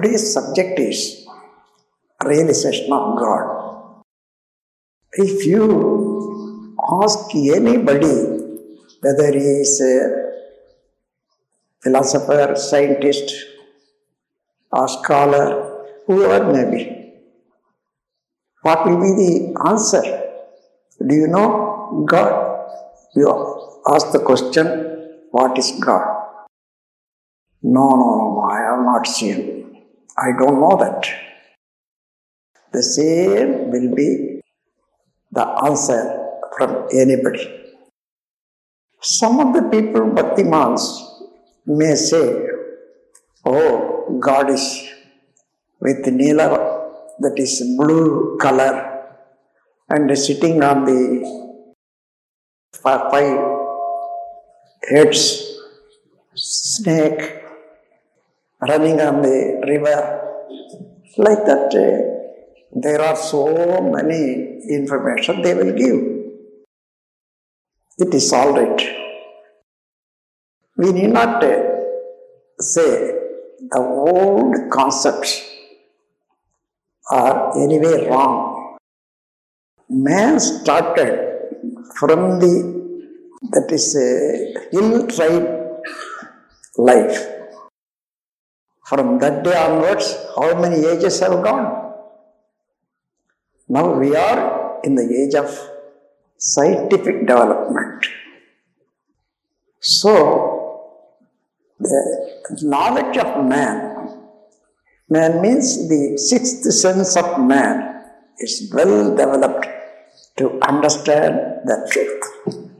today's subject is realization of God. If you ask anybody, whether he is a philosopher, scientist, or scholar, whoever may be, what will be the answer? Do you know God? You ask the question, what is God? No, no, no, I have not seen. I don't know that. The same will be the answer from anybody. Some of the people, Bhaktimans, may say, Oh, God is with Nila, that is blue color, and sitting on the fi- five heads, snake, running on the river. Like that, uh, there are so many information they will give. It is all right. We need not uh, say the old concepts are anyway wrong. Man started from the that is a hill tribe life. From that day onwards, how many ages have gone? Now we are in the age of scientific development. So, the knowledge of man, man means the sixth sense of man is well developed to understand the truth.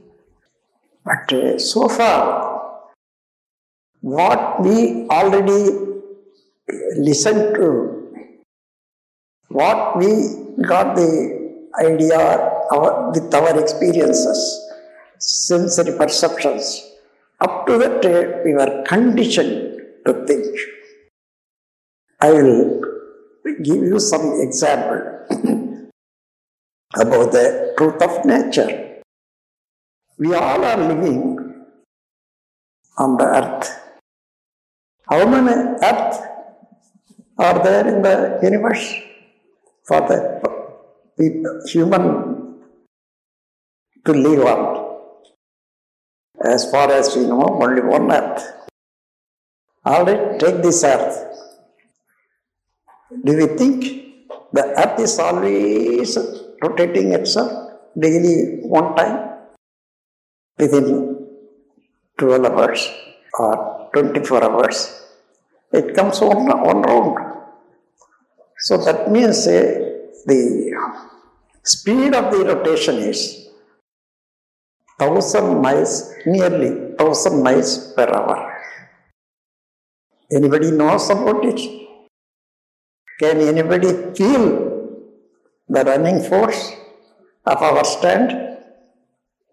But uh, so far, what we already listened to, what we got the idea our, with our experiences, sensory perceptions, up to that uh, we were conditioned to think. I will give you some example about the truth of nature. We all are living on the earth. How many earth are there in the universe for the human to live on? As far as we know, only one earth. Right, take this earth. Do we think the earth is always rotating itself daily one time? Within 12 hours or 24 hours, it comes one, one round. So that means uh, the speed of the rotation is thousand miles, nearly thousand miles per hour. Anybody knows about it? Can anybody feel the running force of our stand?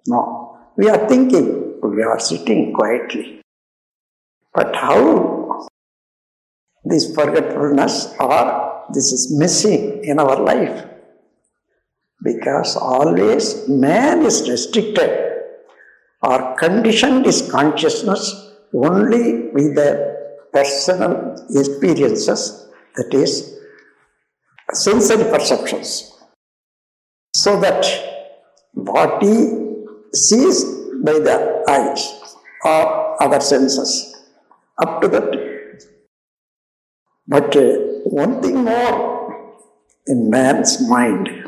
No. We are thinking, we are sitting quietly. But how this forgetfulness or this is missing in our life? Because always man is restricted or conditioned his consciousness only with the personal experiences, that is, sensory perceptions. So that what he sees by the eyes or other senses, up to that. But uh, one thing more in man's mind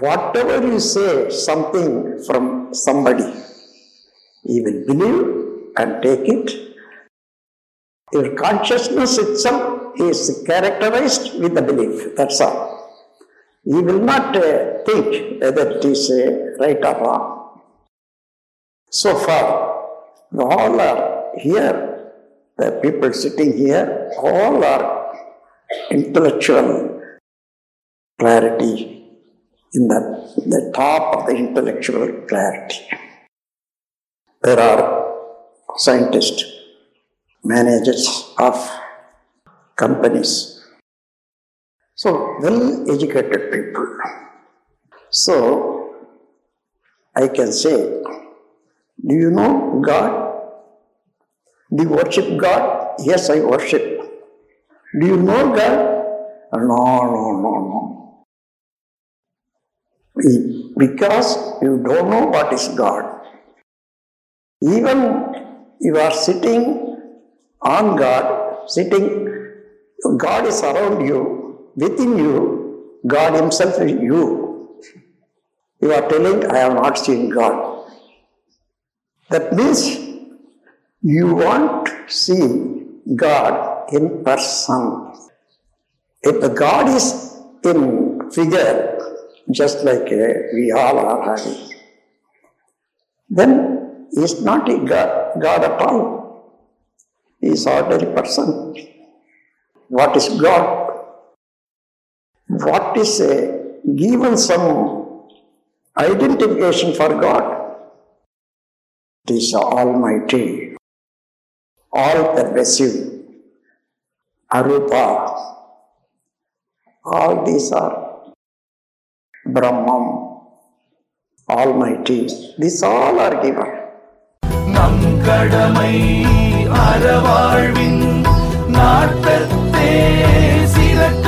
whatever you say something from somebody, he will believe and take it. Your consciousness itself is characterized with the belief, that's all. He will not uh, think whether it is uh, right or wrong. So far, all are here, the people sitting here, all are intellectual clarity in the, the top of the intellectual clarity. There are scientists, managers of companies, so well educated people. So I can say, do you know God? Do you worship God? Yes, I worship. Do you know God? No, no, no, no. Because you don't know what is God. Even you are sitting on God, sitting, God is around you, within you, God Himself is you. You are telling, I have not seen God. That means you want to see God in person. If the God is in figure, just like uh, we all are having, then he is not a God, God at all. He is ordinary person. What is God? What is a given some identification for God? It is Almighty, all pervasive, Arupa. All these are Brahman, Almighty. These all are given. நம் கடமை அறவாழ்வின் நாட்டத்தே சிறக்க